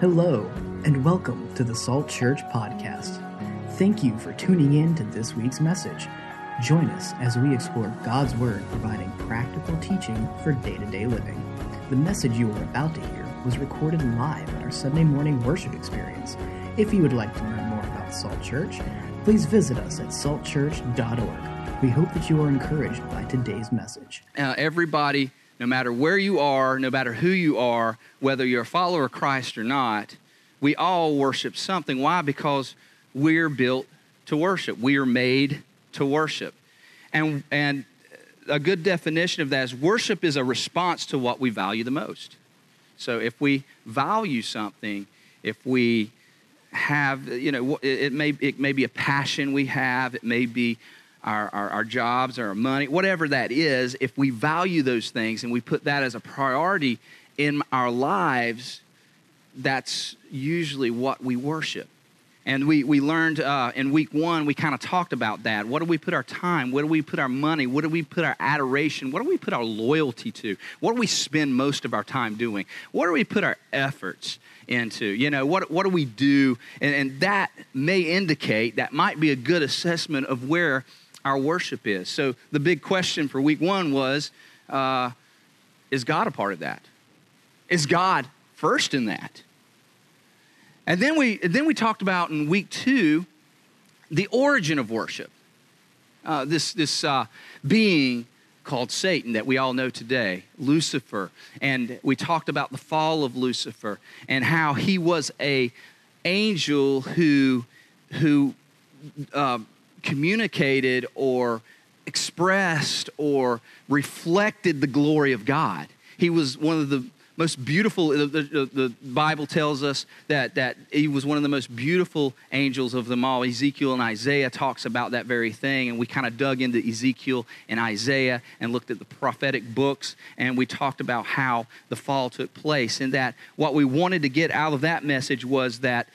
Hello, and welcome to the Salt Church Podcast. Thank you for tuning in to this week's message. Join us as we explore God's Word providing practical teaching for day to day living. The message you are about to hear was recorded live at our Sunday morning worship experience. If you would like to learn more about Salt Church, please visit us at saltchurch.org. We hope that you are encouraged by today's message. Uh, everybody, no matter where you are, no matter who you are, whether you're a follower of Christ or not, we all worship something. Why? Because we're built to worship. We are made to worship. And, and a good definition of that is worship is a response to what we value the most. So if we value something, if we have, you know, it, may, it may be a passion we have, it may be our, our, our, jobs our money, whatever that is, if we value those things and we put that as a priority in our lives, that's usually what we worship. And we, we learned uh, in week one, we kind of talked about that. What do we put our time? What do we put our money? What do we put our adoration? What do we put our loyalty to? What do we spend most of our time doing? What do we put our efforts into? You know, what, what do we do? And, and that may indicate, that might be a good assessment of where our worship is. So the big question for week one was uh, Is God a part of that? Is God first in that? And then we, then we talked about in week two the origin of worship. Uh, this this uh, being called Satan that we all know today, Lucifer. And we talked about the fall of Lucifer and how he was a angel who, who uh, communicated or expressed or reflected the glory of God. He was one of the most beautiful, the, the, the, Bible tells us that, that he was one of the most beautiful angels of them all. Ezekiel and Isaiah talks about that very thing, and we kind of dug into Ezekiel and Isaiah and looked at the prophetic books, and we talked about how the fall took place, and that what we wanted to get out of that message was that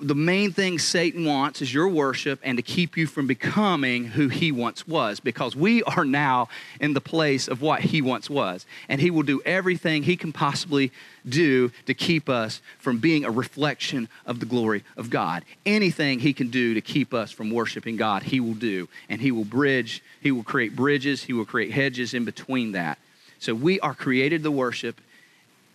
the main thing Satan wants is your worship and to keep you from becoming who he once was because we are now in the place of what he once was. And he will do everything he can possibly do to keep us from being a reflection of the glory of God. Anything he can do to keep us from worshiping God, he will do. And he will bridge, he will create bridges, he will create hedges in between that. So we are created to worship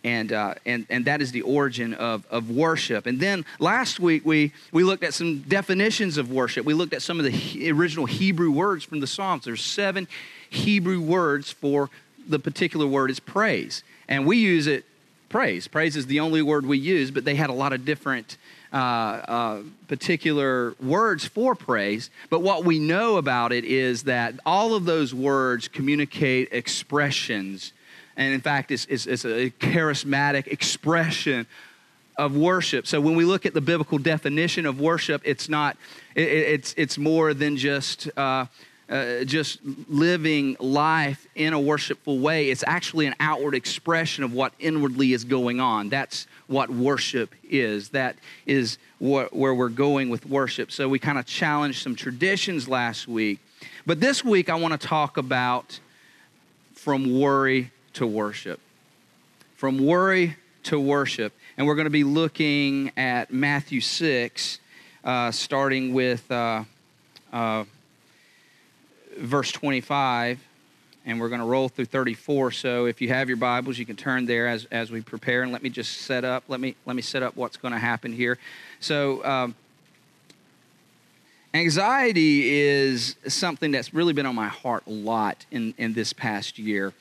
and, uh, and, and that is the origin of, of worship. And then last week we, we looked at some definitions of worship. We looked at some of the he, original Hebrew words from the Psalms. There's seven Hebrew words for the particular word is praise. And we use it praise. Praise is the only word we use, but they had a lot of different uh, uh, particular words for praise. But what we know about it is that all of those words communicate expressions and in fact, it's, it's, it's a charismatic expression of worship. So when we look at the biblical definition of worship, it's not, it, it's, it's more than just, uh, uh, just living life in a worshipful way. It's actually an outward expression of what inwardly is going on. That's what worship is. That is wh- where we're going with worship. So we kind of challenged some traditions last week. But this week, I want to talk about from worry to worship. From worry to worship. And we're going to be looking at Matthew 6, uh, starting with uh, uh, verse 25. And we're going to roll through 34. So if you have your Bibles, you can turn there as, as we prepare. And let me just set up. Let me let me set up what's going to happen here. So um, anxiety is something that's really been on my heart a lot in, in this past year.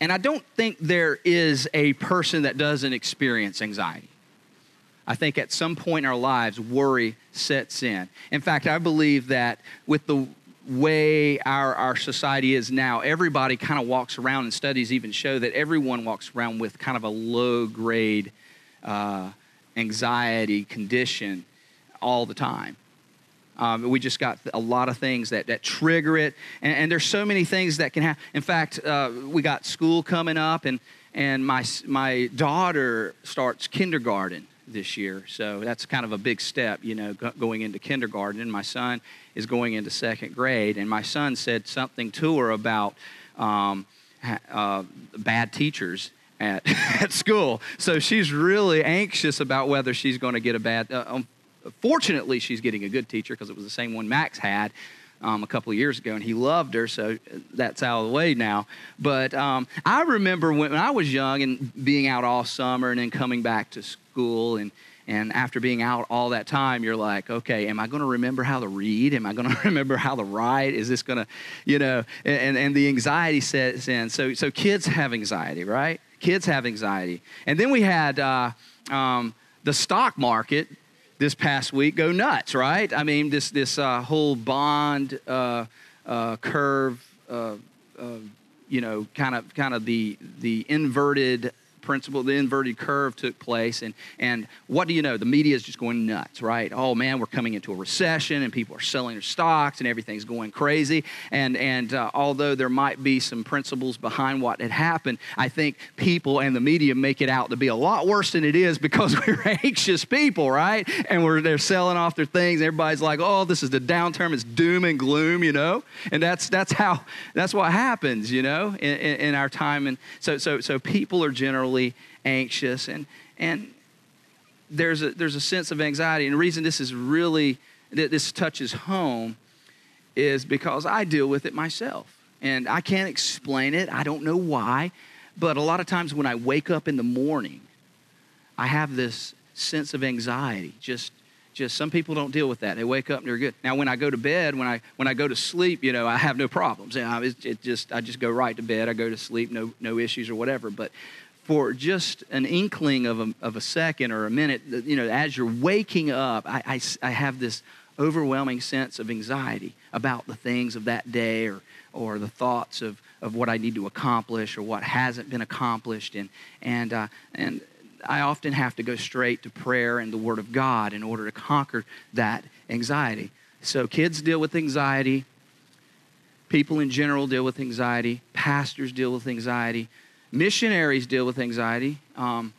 And I don't think there is a person that doesn't experience anxiety. I think at some point in our lives, worry sets in. In fact, I believe that with the way our, our society is now, everybody kind of walks around, and studies even show that everyone walks around with kind of a low grade uh, anxiety condition all the time. Um, we just got a lot of things that, that trigger it. And, and there's so many things that can happen. In fact, uh, we got school coming up, and, and my, my daughter starts kindergarten this year. So that's kind of a big step, you know, going into kindergarten. And my son is going into second grade. And my son said something to her about um, uh, bad teachers at, at school. So she's really anxious about whether she's going to get a bad. Uh, um, fortunately, she's getting a good teacher because it was the same one Max had. Um, a couple of years ago, and he loved her, so that's out of the way now. But um, I remember when, when I was young and being out all summer and then coming back to school and and after being out all that time, you're like, okay, am I going to remember how to read? Am I going to remember how to write? Is this going to, you know, and, and the anxiety sets in. So, so kids have anxiety, right? Kids have anxiety. And then we had uh, um, the stock market this past week go nuts, right? I mean, this, this uh, whole bond uh, uh curve, uh, uh, you know, kind of, kind of the, the inverted principle, the inverted curve took place. And, and what do you know? The media is just going nuts, right? Oh man, we're coming into a recession and people are selling their stocks and everything's going crazy. And, and uh, although there might be some principles behind what had happened, I think people and the media make it out to be a lot worse than it is because we're anxious people, right? And we're, they're selling off their things. Everybody's like, oh, this is the downturn. It's doom and gloom, you know? And that's, that's how, that's what happens, you know, in, in, in our time. And so, so, so people are generally anxious. And and there's a there's a sense of anxiety. And the reason this is really that this touches home is because I deal with it myself. And I can't explain it. I don't know why. But a lot of times when I wake up in the morning I have this sense of anxiety. Just just some people don't deal with that. They wake up and they're good. Now when i go to bed when i when i go to sleep you know i have no problems. It, it just i just go right to bed. I go to sleep no no issues or whatever. But for just an inkling of a, of a second or a minute, you know, as you're waking up, I, I, I have this overwhelming sense of anxiety about the things of that day or, or the thoughts of, of what I need to accomplish or what hasn't been accomplished. And, and, uh, and I often have to go straight to prayer and the Word of God in order to conquer that anxiety. So kids deal with anxiety. People in general deal with anxiety. Pastors deal with anxiety. Missionaries deal with anxiety. Um,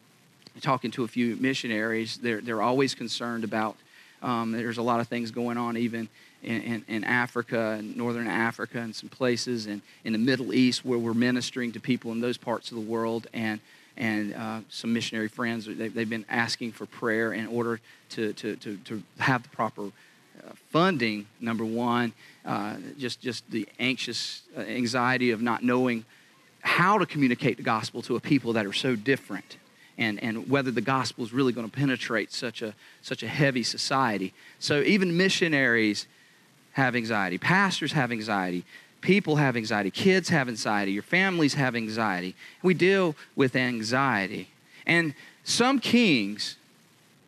talking to a few missionaries, they're, they're always concerned about, um, there's a lot of things going on even in, in, in, Africa and northern Africa and some places and in the Middle East where we're ministering to people in those parts of the world and and uh, some missionary friends they, have been asking for prayer in order to, to, to, to have the proper uh, funding number one uh, just just the anxious uh, anxiety of not knowing how to communicate the gospel to a people that are so different and, and whether the gospel is really going to penetrate such a, such a heavy society. So even missionaries have anxiety, pastors have anxiety, people have anxiety, kids have anxiety, your families have anxiety. We deal with anxiety. And some kings,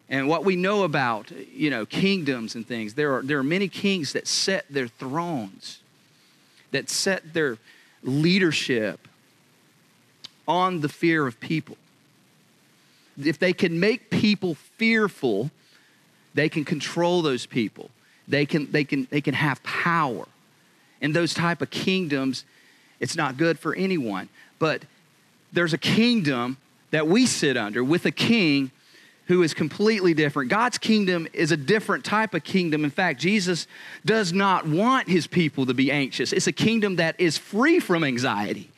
and what we know about, you know, kingdoms and things, there are, there are many kings that set their thrones, that set their leadership on the fear of people. If they can make people fearful, they can control those people. They can, they can, they can have power. In those type of kingdoms, it's not good for anyone. But there's a kingdom that we sit under with a king who is completely different. God's kingdom is a different type of kingdom. In fact, Jesus does not want his people to be anxious. It's a kingdom that is free from anxiety.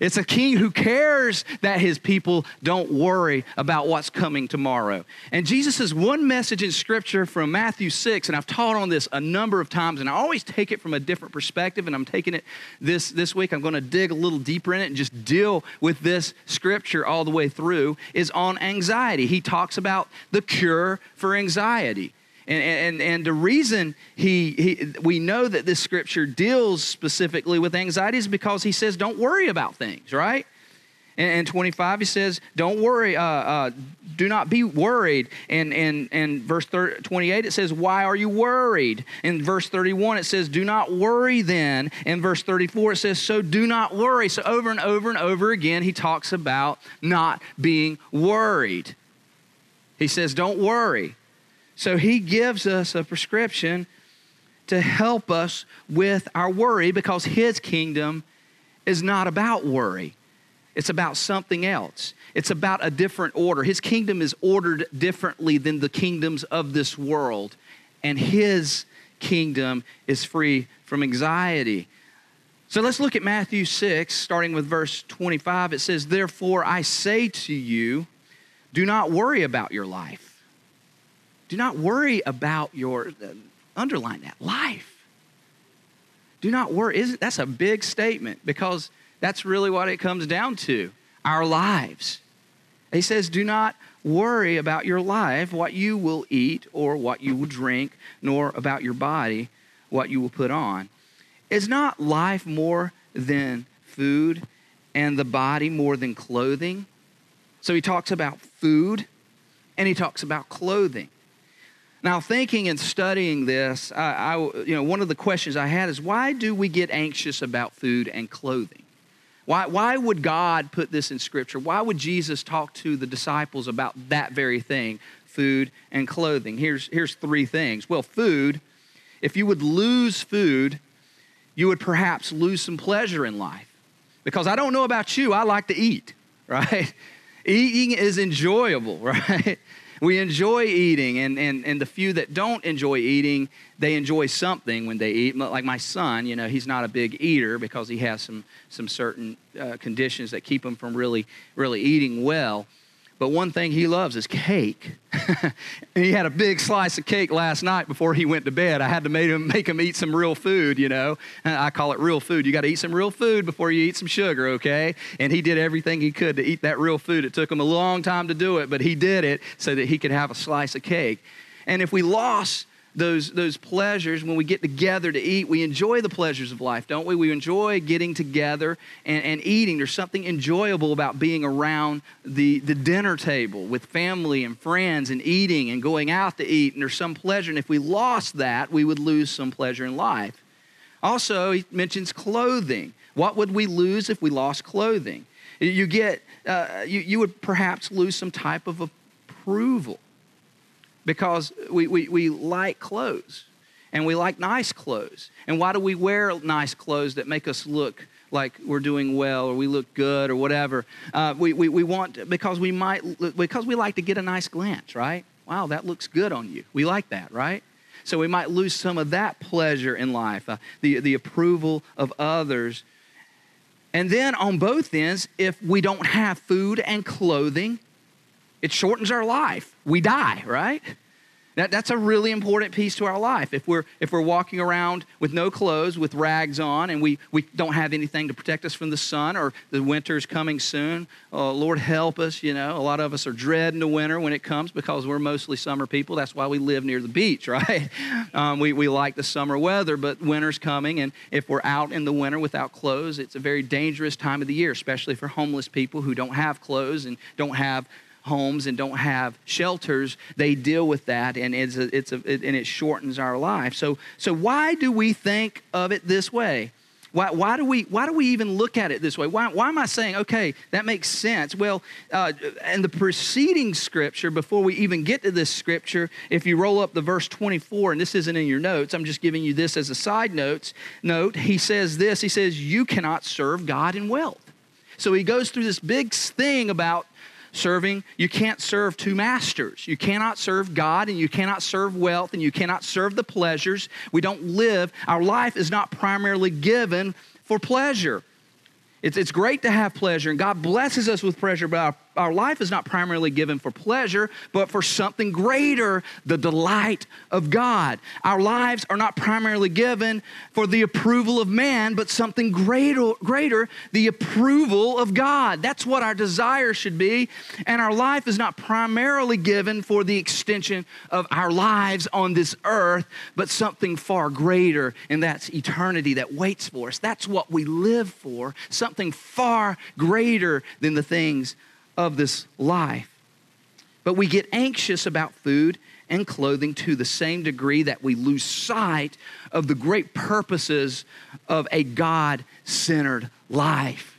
It's a king who cares that his people don't worry about what's coming tomorrow. And Jesus' one message in scripture from Matthew 6, and I've taught on this a number of times, and I always take it from a different perspective, and I'm taking it this, this week. I'm going to dig a little deeper in it and just deal with this scripture all the way through, is on anxiety. He talks about the cure for anxiety. And, and, and the reason he, he, we know that this scripture deals specifically with anxiety is because he says, don't worry about things, right? And, and 25, he says, don't worry, uh, uh, do not be worried. And, and, and verse 30, 28, it says, why are you worried? In verse 31, it says, do not worry then. In verse 34, it says, so do not worry. So over and over and over again, he talks about not being worried. He says, don't worry. So he gives us a prescription to help us with our worry because his kingdom is not about worry. It's about something else. It's about a different order. His kingdom is ordered differently than the kingdoms of this world, and his kingdom is free from anxiety. So let's look at Matthew 6, starting with verse 25. It says, Therefore I say to you, do not worry about your life. Do not worry about your, underline that, life. Do not worry. Isn't, that's a big statement because that's really what it comes down to our lives. He says, Do not worry about your life, what you will eat or what you will drink, nor about your body, what you will put on. Is not life more than food and the body more than clothing? So he talks about food and he talks about clothing. Now, thinking and studying this, I, I, you know, one of the questions I had is why do we get anxious about food and clothing? Why, why would God put this in Scripture? Why would Jesus talk to the disciples about that very thing, food and clothing? Here's, here's three things. Well, food, if you would lose food, you would perhaps lose some pleasure in life. Because I don't know about you, I like to eat, right? Eating is enjoyable, right? We enjoy eating, and, and, and the few that don't enjoy eating, they enjoy something when they eat. Like my son, you know, he's not a big eater because he has some, some certain uh, conditions that keep him from really, really eating well. But one thing he loves is cake. and he had a big slice of cake last night before he went to bed. I had to make him, make him eat some real food, you know. I call it real food. You got to eat some real food before you eat some sugar, okay? And he did everything he could to eat that real food. It took him a long time to do it, but he did it so that he could have a slice of cake. And if we lost those, those pleasures when we get together to eat. We enjoy the pleasures of life, don't we? We enjoy getting together and, and eating. There's something enjoyable about being around the, the dinner table with family and friends and eating and going out to eat. And there's some pleasure. And if we lost that, we would lose some pleasure in life. Also, he mentions clothing. What would we lose if we lost clothing? You get, uh, you, you would perhaps lose some type of approval because we, we, we like clothes and we like nice clothes. And why do we wear nice clothes that make us look like we're doing well or we look good or whatever? Uh, we, we, we want, because we might, because we like to get a nice glance, right? Wow, that looks good on you. We like that, right? So we might lose some of that pleasure in life, uh, the, the approval of others. And then on both ends, if we don't have food and clothing, it shortens our life. We die, right? That, that's a really important piece to our life. If we're, if we're walking around with no clothes, with rags on, and we, we don't have anything to protect us from the sun or the winter's coming soon, oh, Lord help us. You know, a lot of us are dreading the winter when it comes because we're mostly summer people. That's why we live near the beach, right? Um, we, we like the summer weather, but winter's coming, and if we're out in the winter without clothes, it's a very dangerous time of the year, especially for homeless people who don't have clothes and don't have homes and don't have shelters, they deal with that, and it's a, it's a, it, and it shortens our life. So, so why do we think of it this way? Why, why, do we, why do we even look at it this way? Why, why am I saying, okay, that makes sense? Well, uh, the preceding scripture, before we even get to this scripture, if you roll up the verse 24, and this isn't in your notes, I'm just giving you this as a side notes, note, he says this, he says, you cannot serve God in wealth. So he goes through this big thing about serving. You can't serve two masters. You cannot serve God and you cannot serve wealth and you cannot serve the pleasures. We don't live, our life is not primarily given for pleasure. It's, it's great to have pleasure, and God blesses us with pleasure, but our, our life is not primarily given for pleasure, but for something greater, the delight of God. Our lives are not primarily given for the approval of man, but something greater, greater the approval of God. That's what our desire should be. And our life is not primarily given for the extension of our lives on this earth, but something far greater, and that's eternity that waits for us. That's what we live for, something far greater than the things of this life. But we get anxious about food and clothing to the same degree that we lose sight of the great purposes of a God centered life.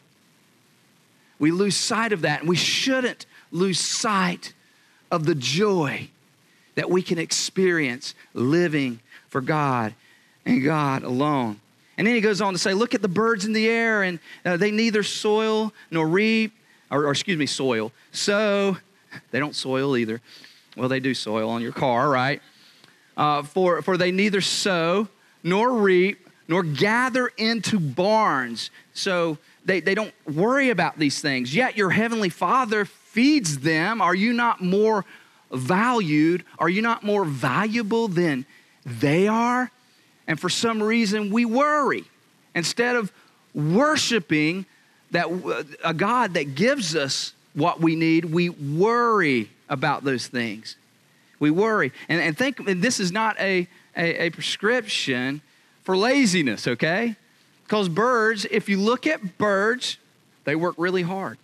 We lose sight of that, and we shouldn't lose sight of the joy that we can experience living for God and God alone. And then he goes on to say, Look at the birds in the air, and uh, they neither soil nor reap or, or excuse me, soil. So, they don't soil either. Well, they do soil on your car, right? Uh, for, for they neither sow nor reap nor gather into barns. So they, they don't worry about these things. Yet your heavenly Father feeds them. Are you not more valued? Are you not more valuable than they are? And for some reason, we worry. Instead of worshiping that uh, a God that gives us what we need, we worry about those things. We worry. And, and think, and this is not a, a, a prescription for laziness, okay? Because birds, if you look at birds, they work really hard.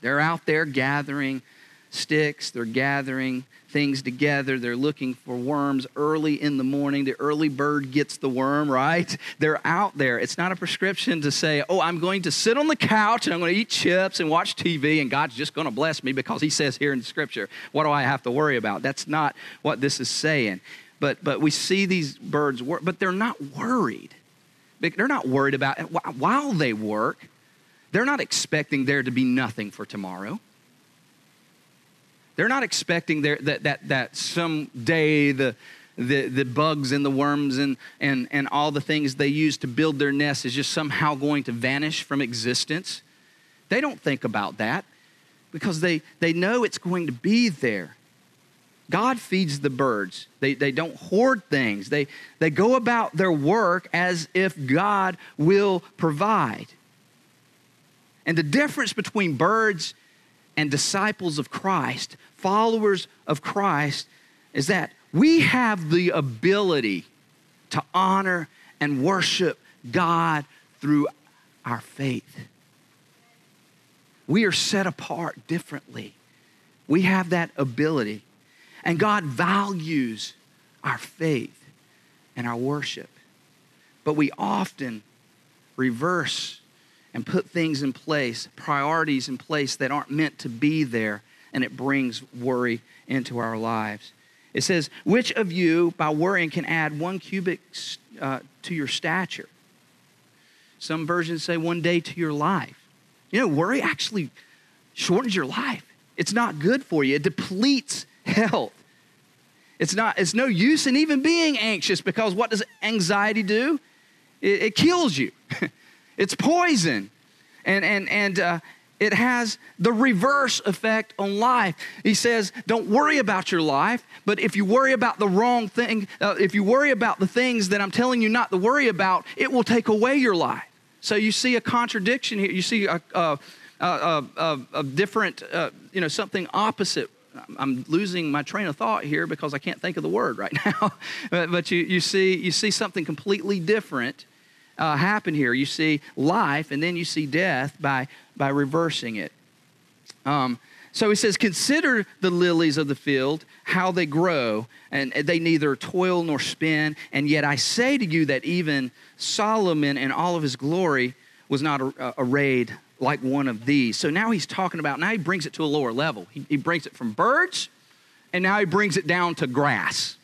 They're out there gathering sticks, they're gathering things together. They're looking for worms early in the morning. The early bird gets the worm, right? They're out there. It's not a prescription to say, oh, I'm going to sit on the couch and I'm going to eat chips and watch TV and God's just going to bless me because He says here in Scripture, what do I have to worry about? That's not what this is saying. But, but we see these birds work, but they're not worried. They're not worried about it. While they work, they're not expecting there to be nothing for tomorrow. They're not expecting there, that, that, that someday the, the, the bugs and the worms and, and, and all the things they use to build their nest is just somehow going to vanish from existence. They don't think about that because they, they know it's going to be there. God feeds the birds. They, they don't hoard things. They, they go about their work as if God will provide. And the difference between birds and disciples of Christ, followers of Christ, is that we have the ability to honor and worship God through our faith. We are set apart differently. We have that ability. And God values our faith and our worship. But we often reverse and put things in place, priorities in place that aren't meant to be there, and it brings worry into our lives. It says, Which of you, by worrying, can add one cubit uh, to your stature? Some versions say one day to your life. You know, worry actually shortens your life. It's not good for you, it depletes health. It's, not, it's no use in even being anxious because what does anxiety do? It, it kills you. It's poison. And, and, and uh, it has the reverse effect on life. He says, Don't worry about your life, but if you worry about the wrong thing, uh, if you worry about the things that I'm telling you not to worry about, it will take away your life. So you see a contradiction here. You see a, a, a, a, different, uh, you know, something opposite. I'm losing my train of thought here because I can't think of the word right now. but, but you, you, see, you see something completely different uh, happen here. You see life, and then you see death by, by reversing it. Um, so he says, Consider the lilies of the field, how they grow, and they neither toil nor spin. And yet I say to you that even Solomon in all of his glory was not arrayed like one of these. So now he's talking about, now he brings it to a lower level. He, he brings it from birds, and now he brings it down to grass.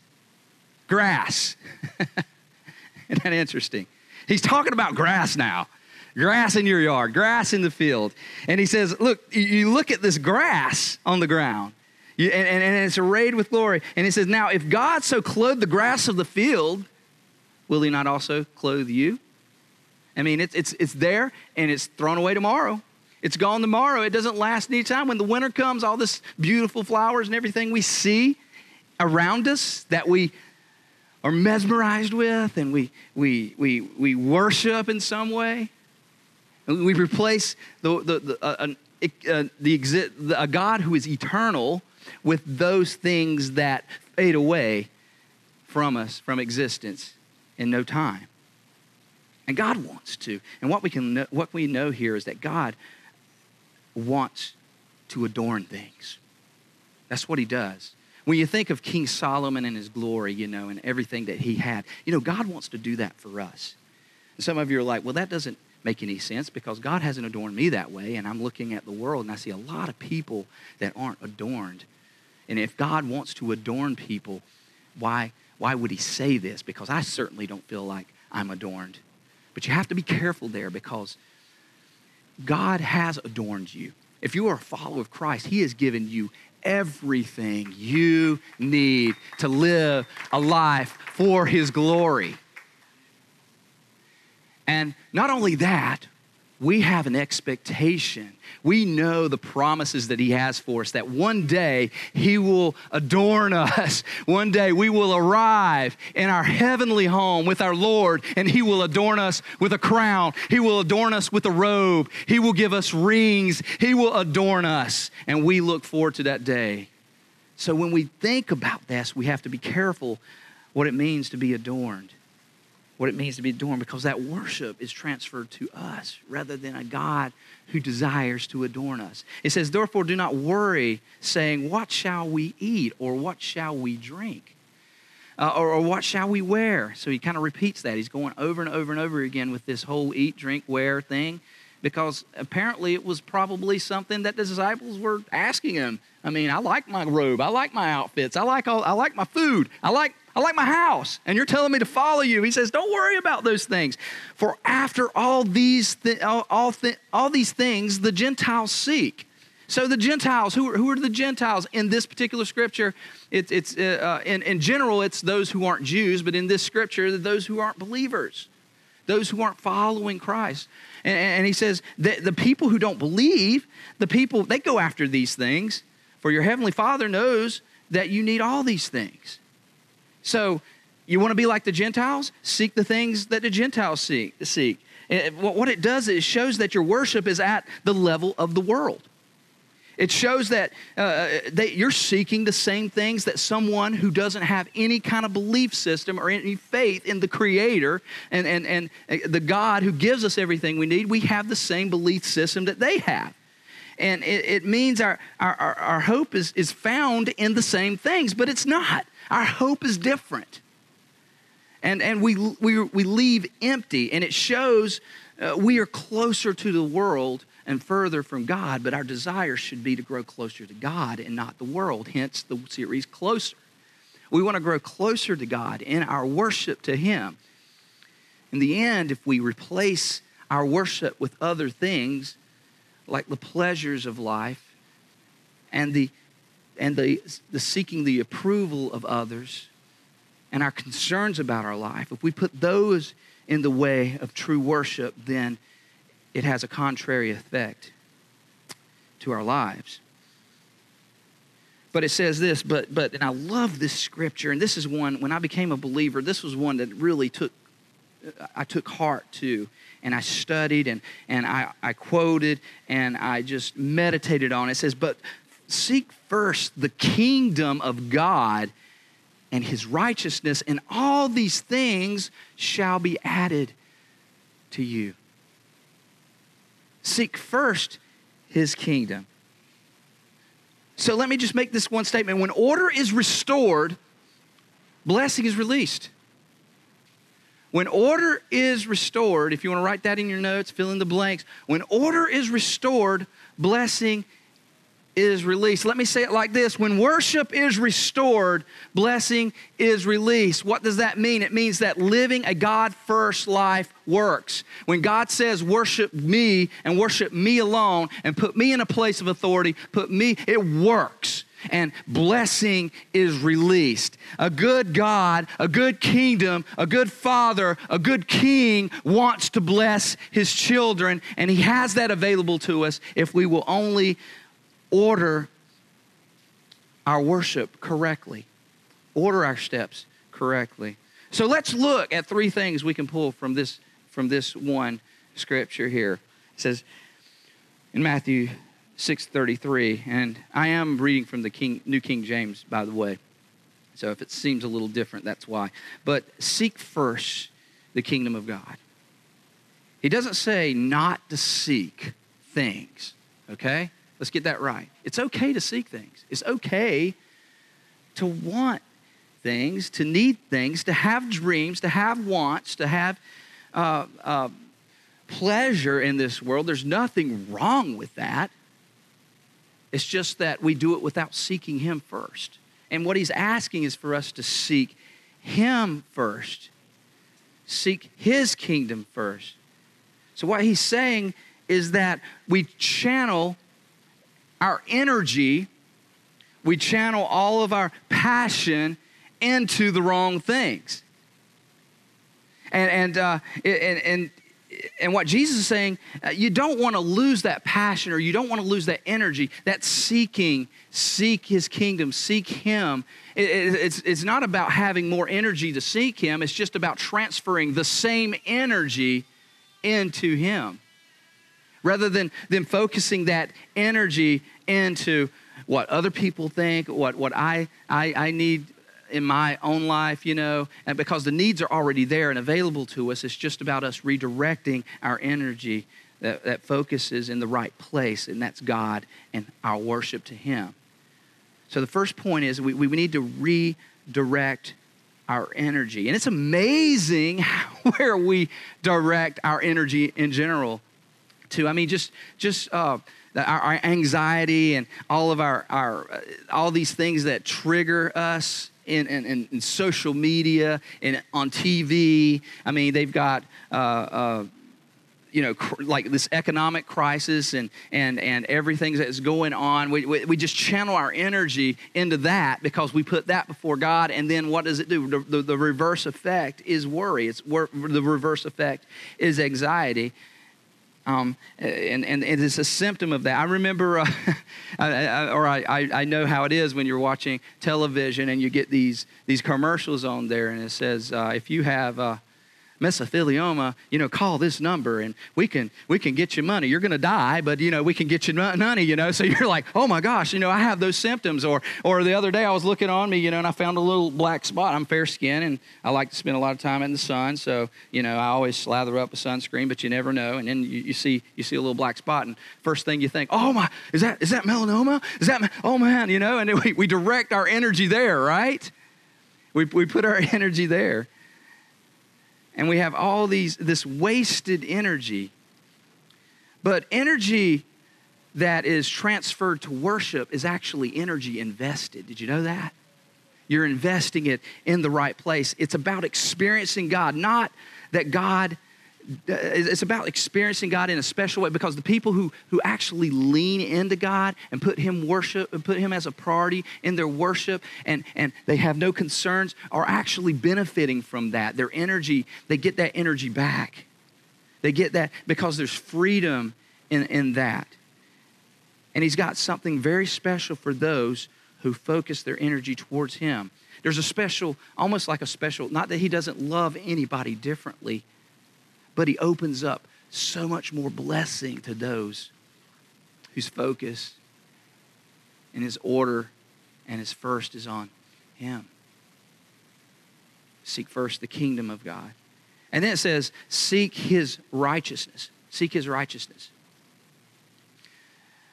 Grass. Isn't that interesting? He's talking about grass now grass in your yard, grass in the field. And he says, Look, you look at this grass on the ground, and, and, and, it's arrayed with glory. And he says, Now, if God so clothed the grass of the field, will he not also clothe you? I mean, it's, it's, it's there and it's thrown away tomorrow. It's gone tomorrow. It doesn't last any time. When the winter comes, all this beautiful flowers and everything we see around us that we are mesmerized with and we, we, we, we worship in some way. And We replace the, the, the, uh, uh, the, exi- the, a God who is eternal with those things that fade away from us, from existence in no time. And God wants to. And what we, can know, what we know here is that God wants to adorn things. That's what he does. When you think of King Solomon and his glory, you know, and everything that he had, you know, God wants to do that for us. And some of you are like, well, that doesn't make any sense because God hasn't adorned me that way. And I'm looking at the world and I see a lot of people that aren't adorned. And if God wants to adorn people, why, why would he say this? Because I certainly don't feel like I'm adorned. But you have to be careful there because God has adorned you. If you are a follower of Christ, he has given you everything you need to live a life for His glory. And not only that, we have an expectation. We know the promises that He has for us that one day He will adorn us. One day we will arrive in our heavenly home with our Lord, and He will adorn us with a crown. He will adorn us with a robe. He will give us rings. He will adorn us. And we look forward to that day. So when we think about this, we have to be careful what it means to be adorned what it means to be adorned because that worship is transferred to us rather than a God who desires to adorn us. It says, Therefore, do not worry, saying, What shall we eat or what shall we drink? Uh, or, or what shall we wear? So he kind of repeats that. He's going over and over and over again with this whole eat, drink, wear thing because apparently it was probably something that the disciples were asking him. I mean, I like my robe, I like my outfits, I like all, I like my food, I like I like my house, and you're telling me to follow you. He says, Don't worry about those things. For after all these, th- all, all, th- all these things, the Gentiles seek. So the Gentiles, who are, who are the Gentiles in this particular scripture? It, it's uh, uh, in, in general, it's those who aren't Jews, but in this scripture, those who aren't believers, those who aren't following Christ. And, and he says that the people who don't believe, the people they go after these things. For your heavenly Father knows that you need all these things. So, you want to be like the Gentiles? Seek the things that the Gentiles seek. seek. Eh, what it does is it shows that your worship is at the level of the world. It shows that, uh, that you're seeking the same things that someone who doesn't have any kind of belief system or any faith in the Creator and, and, and uh, the God who gives us everything we need, we have the same belief system that they have. And it, it means our, our, our hope is, is found in the same things, but it's not. Our hope is different. And, and we, we, we leave empty, and it shows uh, we are closer to the world and further from God, but our desire should be to grow closer to God and not the world, hence the series Closer. We want to grow closer to God in our worship to Him. In the end, if we replace our worship with other things, like the pleasures of life and the and the, the seeking the approval of others and our concerns about our life, if we put those in the way of true worship, then it has a contrary effect to our lives. But it says this, but but and I love this scripture, and this is one when I became a believer, this was one that really took I took heart to and I studied and, and I, I quoted and I just meditated on it. It says, But seek first the kingdom of God and his righteousness, and all these things shall be added to you. Seek first his kingdom. So let me just make this one statement. When order is restored, blessing is released. When order is restored, if you want to write that in your notes, fill in the blanks. When order is restored, blessing is released. Let me say it like this when worship is restored, blessing is released. What does that mean? It means that living a God first life works. When God says, worship me and worship me alone and put me in a place of authority, put me, it works and blessing is released. A good God, a good kingdom, a good father, a good king wants to bless his children, and he has that available to us if we will only order our worship correctly, order our steps correctly. So let's look at three things we can pull from this from this one scripture here. It says in Matthew 6:33 and I am reading from the King, New King James by the way. So if it seems a little different that's why. But seek first the kingdom of God. He doesn't say not to seek things, okay? Let's get that right. It's okay to seek things. It's okay to want things, to need things, to have dreams, to have wants, to have uh, uh, pleasure in this world. There's nothing wrong with that. It's just that we do it without seeking Him first. And what He's asking is for us to seek Him first, seek His kingdom first. So, what He's saying is that we channel our energy, we channel all of our passion into the wrong things. And, and, uh, and, and and what Jesus is saying, uh, you don't want to lose that passion or you don't want to lose that energy, that seeking, seek his kingdom, seek him. It, it, it's, it's not about having more energy to seek him, it's just about transferring the same energy into him. Rather than, than focusing that energy into what other people think, what, what I, I, I need in my own life, you know, and because the needs are already there and available to us, it's just about us redirecting our energy that, that focuses in the right place, and that's God and our worship to Him. So the first point is we, we need to redirect our energy. And it's amazing where we direct our energy in general to. I mean, just, just, uh, our, our, anxiety and all of our, our uh, all these things that trigger us in, in, in, social media and on TV. I mean, they've got. Uh, uh, you know, like this economic crisis and, and, and everything that's going on. We, we, we, just channel our energy into that because we put that before God. And then what does it do? The, the, the reverse effect is worry. It's wor- the reverse effect is anxiety. Um, and, and, and, it's a symptom of that. I remember, uh, I, or I, I know how it is when you're watching television and you get these, these commercials on there, and it says, uh, if you have uh, mesothelioma, you know, call this number and we can we can get you money. You're going to die, but you know, we can get you money, you know. So you're like, "Oh my gosh, you know, I have those symptoms." Or or the other day I was looking on me, you know, and I found a little black spot. I'm fair skinned and I like to spend a lot of time in the sun, so, you know, I always slather up a sunscreen, but you never know. And then you, you see you see a little black spot and first thing you think, "Oh my, is that is that melanoma? Is that oh man, you know?" And we, we direct our energy there, right? We, we put our energy there and we have all these this wasted energy. But energy that is transferred to worship is actually energy invested. Did you know that? You're investing it in the right place. It's about experiencing god not that god Uh, it's about experiencing God in a special way because the people who, who actually lean into God and put Him worship and put Him as a priority in their worship and, and they have no concerns are actually benefiting from that. Their energy, they get that energy back. They get that because there's freedom in, in that. And He's got something very special for those who focus their energy towards Him. There's a special, almost like a special, not that He doesn't love anybody differently but he opens up so much more blessing to those whose focus and his order and his first is on him. Seek first the kingdom of God. And then it says, seek his righteousness. Seek his righteousness.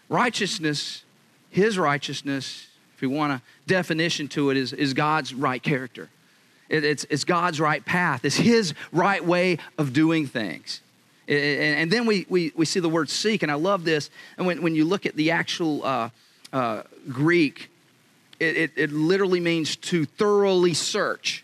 Righteousness, his righteousness, if you want a definition to it, is, is God's right character. It, it's, it's God's right path, it's His right way of doing things. And, and then we, we, we see the word seek, and I love this. And when, when you look at the actual uh, uh, Greek, it, it, it literally means to thoroughly search,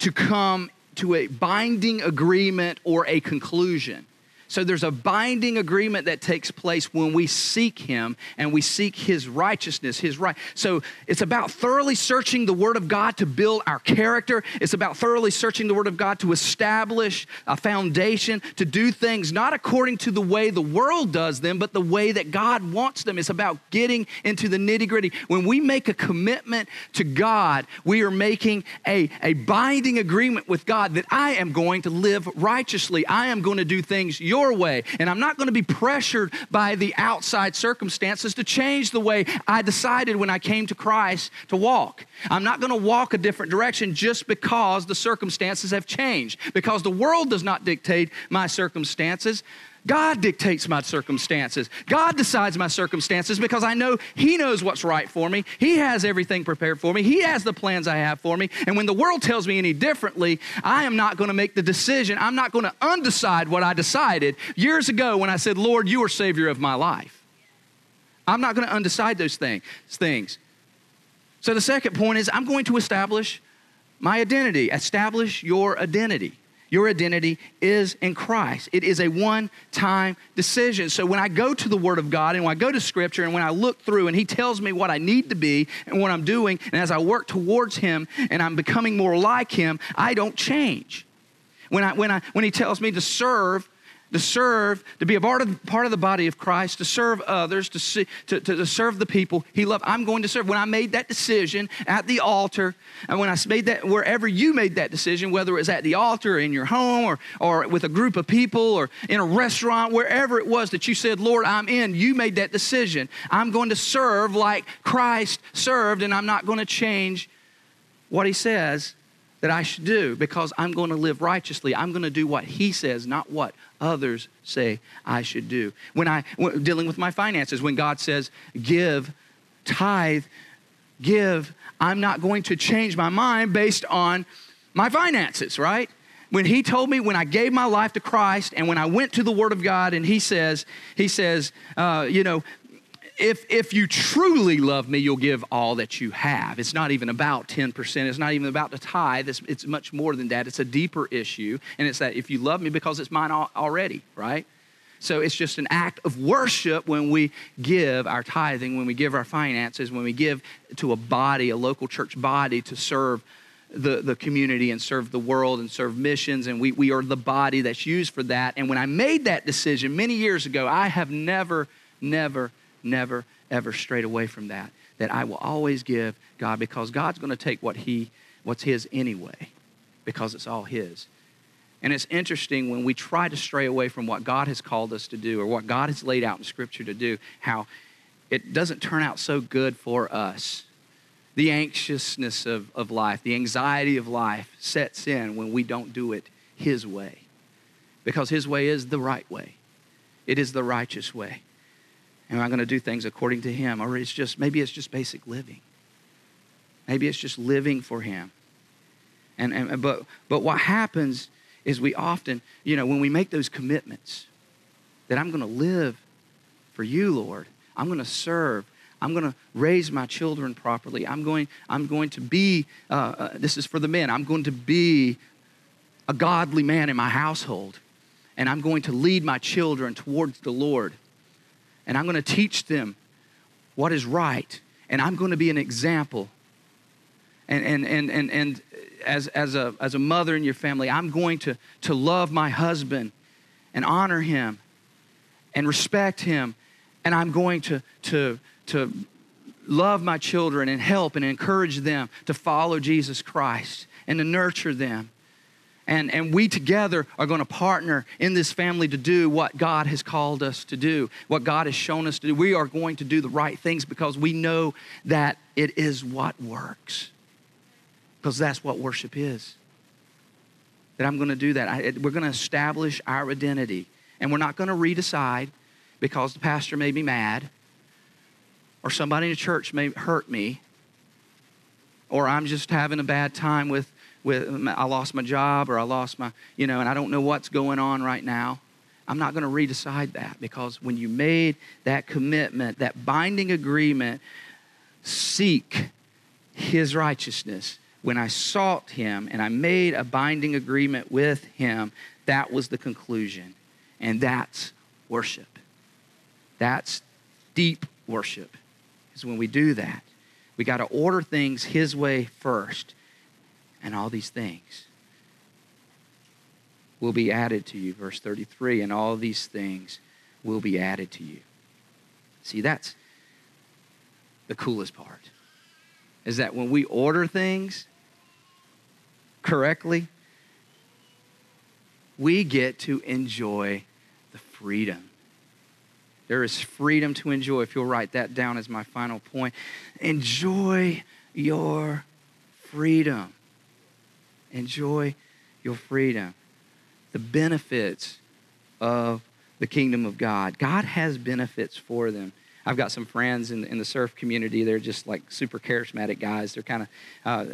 to come to a binding agreement or a conclusion. So there's a binding agreement that takes place when we seek Him and we seek His righteousness, His right. So it's about thoroughly searching the Word of God to build our character. It's about thoroughly searching the Word of God to establish a foundation, to do things not according to the way the world does them, but the way that God wants them. It's about getting into the nitty gritty. When we make a commitment to God, we are making a, a binding agreement with God that I am going to live righteously. I am going to do things your your way. And I'm not going to be pressured by the outside circumstances to change the way I decided when I came to Christ to walk. I'm not going to walk a different direction just because the circumstances have changed, because the world does not dictate my circumstances. God dictates my circumstances. God decides my circumstances because I know He knows what's right for me. He has everything prepared for me. He has the plans I have for me. And when the world tells me any differently, I am not going to make the decision. I'm not going to undecide what I decided years ago when I said, Lord, you are Savior of my life. I'm not going to undecide those things. So the second point is I'm going to establish my identity. Establish your identity. Your identity is in Christ. It is a one time decision. So when I go to the Word of God and when I go to Scripture and when I look through and He tells me what I need to be and what I'm doing, and as I work towards Him and I'm becoming more like Him, I don't change. When, I, when, I, when He tells me to serve, to serve, to be a part of, part of the body of Christ, to serve others, to, see, to, to, to serve the people He loved. I'm going to serve. When I made that decision at the altar, and when I made that, wherever you made that decision, whether it was at the altar, in your home, or, or with a group of people, or in a restaurant, wherever it was that you said, Lord, I'm in, you made that decision. I'm going to serve like Christ served, and I'm not going to change what He says that I should do because I'm going to live righteously. I'm going to do what He says, not what others say I should do. When I when, dealing with my finances, when God says give, tithe, give, I'm not going to change my mind based on my finances, right? When he told me when I gave my life to Christ and when I went to the Word of God and he says, he says, uh, you know, if, if you truly love me, you'll give all that you have. It's not even about 10%. It's not even about the tithe. It's, it's much more than that. It's a deeper issue. And it's that if you love me because it's mine already, right? So it's just an act of worship when we give our tithing, when we give our finances, when we give to a body, a local church body to serve the, the community and serve the world and serve missions. And we, we are the body that's used for that. And when I made that decision many years ago, I have never, never, never, ever strayed away from that. That I will always give God because God's going to take what He, what's His anyway, because it's all His. And it's interesting when we try to stray away from what God has called us to do or what God has laid out in Scripture to do, how it doesn't turn out so good for us. The anxiousness of, of life, the anxiety of life sets in when we don't do it His way. Because His way is the right way, it is the righteous way. Am I going to do things according to Him? Or it's just, maybe it's just basic living. Maybe it's just living for Him. And, and but, but what happens is we often, you know, when we make those commitments that I'm going to live for you, Lord, I'm going to serve, I'm going to raise my children properly, I'm going, I'm going to be, uh, uh, this is for the men, I'm going to be a godly man in my household, and I'm going to lead my children towards the Lord and I'm going to teach them what is right, and I'm going to be an example. And, and, and, and, and as, as, a, as a mother in your family, I'm going to, to love my husband and honor him and respect him. And I'm going to, to, to love my children and help and encourage them to follow Jesus Christ and to nurture them. And, and we together are going to partner in this family to do what God has called us to do, what God has shown us to do. We are going to do the right things because we know that it is what works. Because that's what worship is. That I'm going to do that. I, we're going to establish our identity. And we're not going to redecide because the pastor made me mad or somebody in the church may hurt me or I'm just having a bad time with with I lost my job or I lost my, you know, and I don't know what's going on right now. I'm not going to redecide that because when you made that commitment, that binding agreement, seek his righteousness. When I sought him and I made a binding agreement with him, that was the conclusion. And that's worship. That's deep worship. Is when we do that. We got to order things his way first and all these things will be added to you. Verse 33 and all these things will be added to you. See, that's the coolest part. Is that when we order things correctly, we get to enjoy the freedom. There is freedom to enjoy. If you'll write that down as my final point, enjoy your freedom. Enjoy your freedom. The benefits of the kingdom of God. God has benefits for them. I've got some friends in, in the surf community. They're just like super charismatic guys. They're kind of, uh,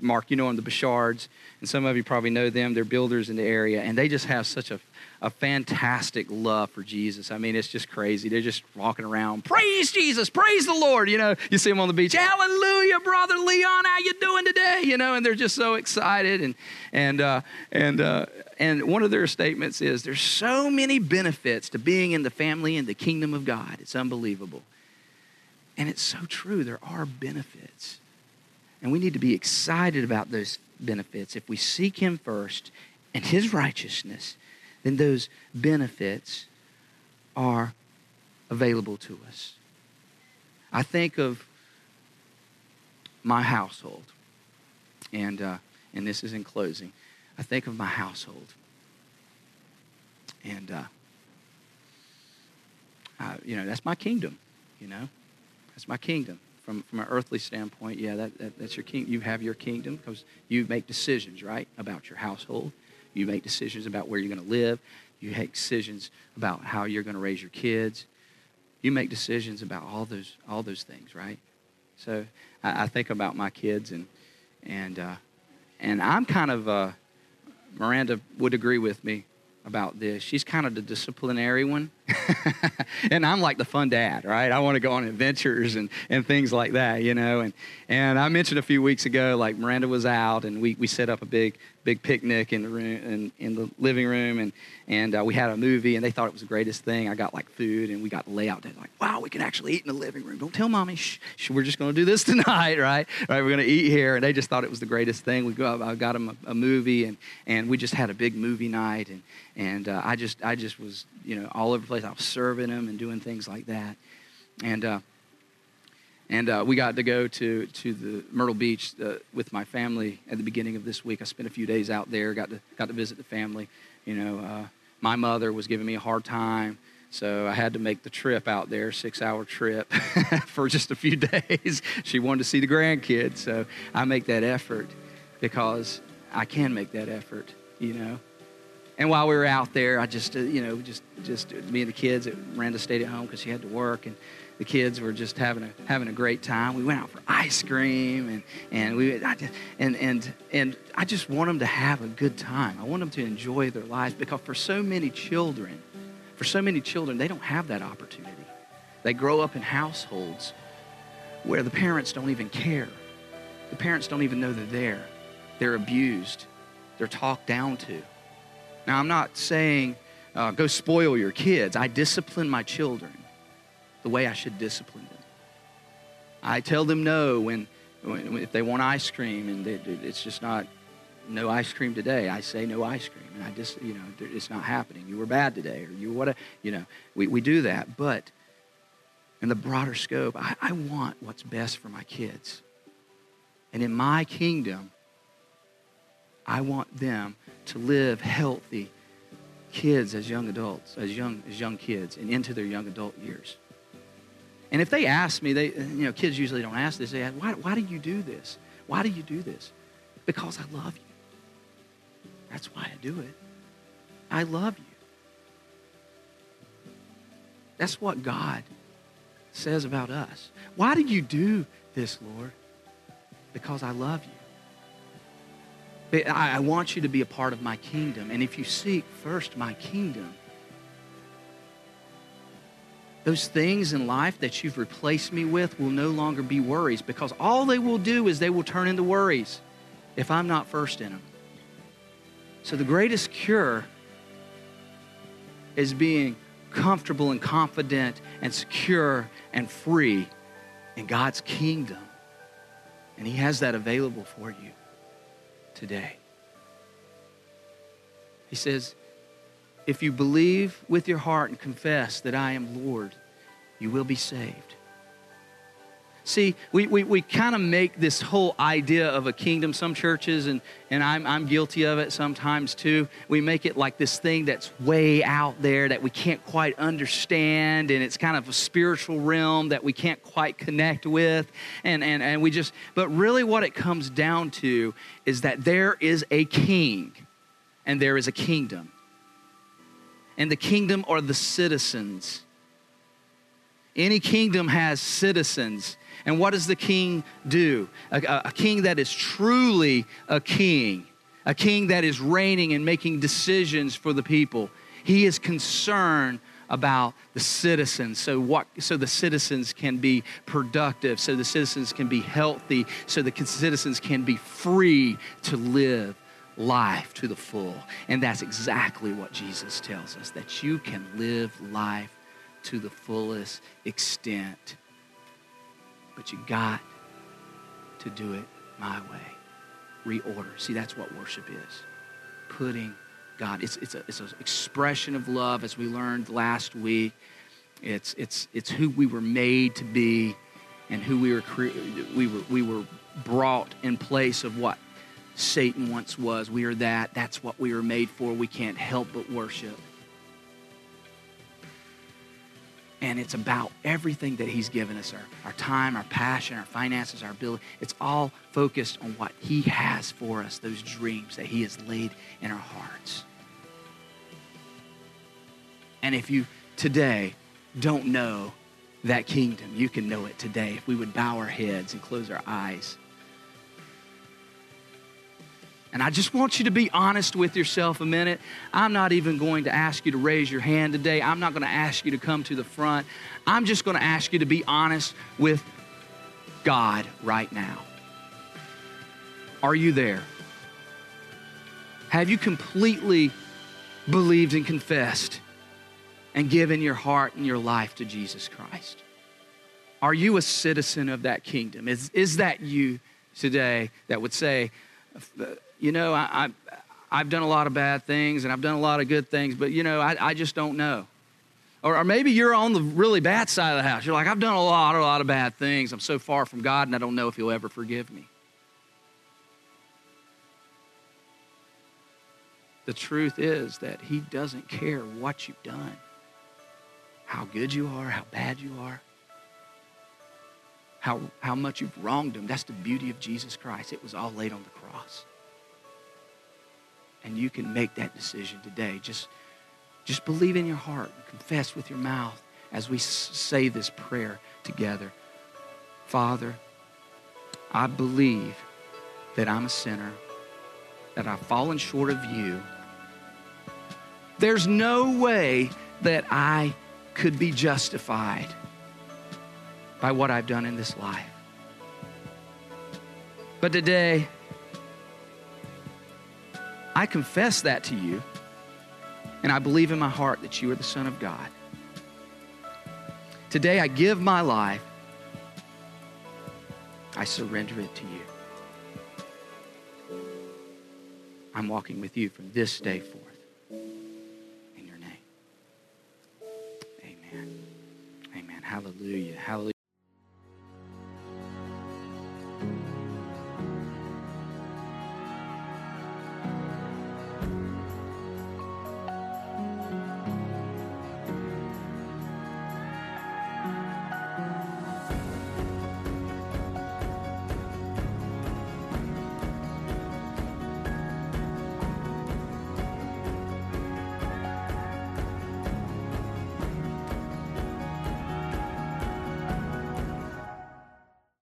Mark, you know them, the Bouchards, and some of you probably know them. They're builders in the area, and they just have such a a fantastic love for Jesus. I mean, it's just crazy. They're just walking around, praise Jesus, praise the Lord. You know, you see them on the beach, hallelujah, brother Leon, how you doing today? You know, and they're just so excited. And and uh, and uh, and one of their statements is, "There's so many benefits to being in the family and the kingdom of God. It's unbelievable." And it's so true. There are benefits. And we need to be excited about those benefits. If we seek Him first and His righteousness, then those benefits are available to us. I think of my household, and, uh, and this is in closing. I think of my household. And, uh, uh, you know, that's my kingdom, you know. That's my kingdom. From, from an earthly standpoint, yeah, that, that, that's your king. You have your kingdom because you make decisions, right, about your household. You make decisions about where you're going to live. You make decisions about how you're going to raise your kids. You make decisions about all those, all those things, right? So I, I think about my kids, and, and, uh, and I'm kind of, uh, Miranda would agree with me about this. She's kind of the disciplinary one. and I'm like the fun dad, right? I want to go on adventures and, and things like that, you know. And, and I mentioned a few weeks ago, like Miranda was out and we, we set up a big big picnic in the room in, in the living room and and uh, we had a movie and they thought it was the greatest thing. I got like food and we got layout. Day like wow we can actually eat in the living room. Don't tell mommy. Shh, shh we're just going to do this tonight right? Right we're going to eat here. And they just thought it was the greatest thing. We go i got them a, a movie and and we just had a big movie night and and uh, i just i just was you know all over the place i was serving them and doing things like that and uh, and uh, we got to go to, to the Myrtle Beach uh, with my family at the beginning of this week. I spent a few days out there, got to, got to visit the family. You know, uh, my mother was giving me a hard time, so I had to make the trip out there, six hour trip for just a few days. she wanted to see the grandkids, so I make that effort because I can make that effort, you know. And while we were out there, I just, uh, you know, just, just me and the kids, Miranda stayed at home because she had to work, and the kids were just having a having a great time. We went out for ice cream and and we I just, and and and I just want them to have a good time. I want them to enjoy their lives because for so many children, for so many children, they don't have that opportunity. They grow up in households where the parents don't even care. The parents don't even know they're there. They're abused. They're talked down to. Now, I'm not saying uh, go spoil your kids. I discipline my children the way I should discipline them. I tell them no when, when if they want ice cream and they, it's just not no ice cream today. I say no ice cream, and I just you know it's not happening. You were bad today, or you what you know we, we do that, but in the broader scope, I, I want what's best for my kids, and in my kingdom, I want them to live healthy kids as young adults, as young as young kids, and into their young adult years. And if they ask me, they, you know, kids usually don't ask this. They ask, why, why do you do this? Why do you do this? Because I love you. That's why I do it. I love you. That's what God says about us. Why do you do this, Lord? Because I love you. I want you to be a part of my kingdom. And if you seek first my kingdom, those things in life that you've replaced me with will no longer be worries because all they will do is they will turn into worries if I'm not first in them. So the greatest cure is being comfortable and confident and secure and free in God's kingdom. And He has that available for you today. He says, if you believe with your heart and confess that I am Lord, you will be saved. See, we, we, we kind of make this whole idea of a kingdom, some churches, and, and I'm, I'm guilty of it sometimes too. We make it like this thing that's way out there that we can't quite understand, and it's kind of a spiritual realm that we can't quite connect with. And, and, and we just, but really what it comes down to is that there is a king and there is a kingdom and the kingdom are the citizens. Any kingdom has citizens. And what does the king do? A, a, king that is truly a king, a king that is reigning and making decisions for the people. He is concerned about the citizens so what so the citizens can be productive so the citizens can be healthy so the citizens can be free to live life to the full. And that's exactly what Jesus tells us that you can live life to the fullest extent. But you got to do it my way. Reorder. See, that's what worship is putting God. It's, it's, a, it's an expression of love, as we learned last week. It's, it's, it's who we were made to be and who we were, cre- we were, we were brought in place of what Satan once was. We are that. That's what we were made for. We can't help but worship. And it's about everything that He's given us our, our time, our passion, our finances, our ability. It's all focused on what He has for us, those dreams that He has laid in our hearts. And if you today don't know that kingdom, you can know it today if we would bow our heads and close our eyes. And I just want you to be honest with yourself a minute. I'm not even going to ask you to raise your hand today. I'm not going to ask you to come to the front. I'm just going to ask you to be honest with God right now. Are you there? Have you completely believed and confessed and given your heart and your life to Jesus Christ? Are you a citizen of that kingdom? Is, is that you today that would say, you know, I, I, have done a lot of bad things and I've done a lot of good things, but, you know, I, I just don't know. Or, or, maybe you're on the really bad side of the house. You're like, I've done a lot, a lot of bad things. I'm so far from God and I don't know if He'll ever forgive me. The truth is that He doesn't care what you've done, how good you are, how bad you are, how, how much you've wronged Him. That's the beauty of Jesus Christ. It was all laid on the cross. And you can make that decision today. Just, just believe in your heart and confess with your mouth as we say this prayer together. Father, I believe that I'm a sinner, that I've fallen short of you. There's no way that I could be justified by what I've done in this life. But today, I confess that to you, and I believe in my heart that you are the Son of God. Today, I give my life, I surrender it to you. I'm walking with you from this day forth. In your name. Amen. Amen. Hallelujah. Hallelujah.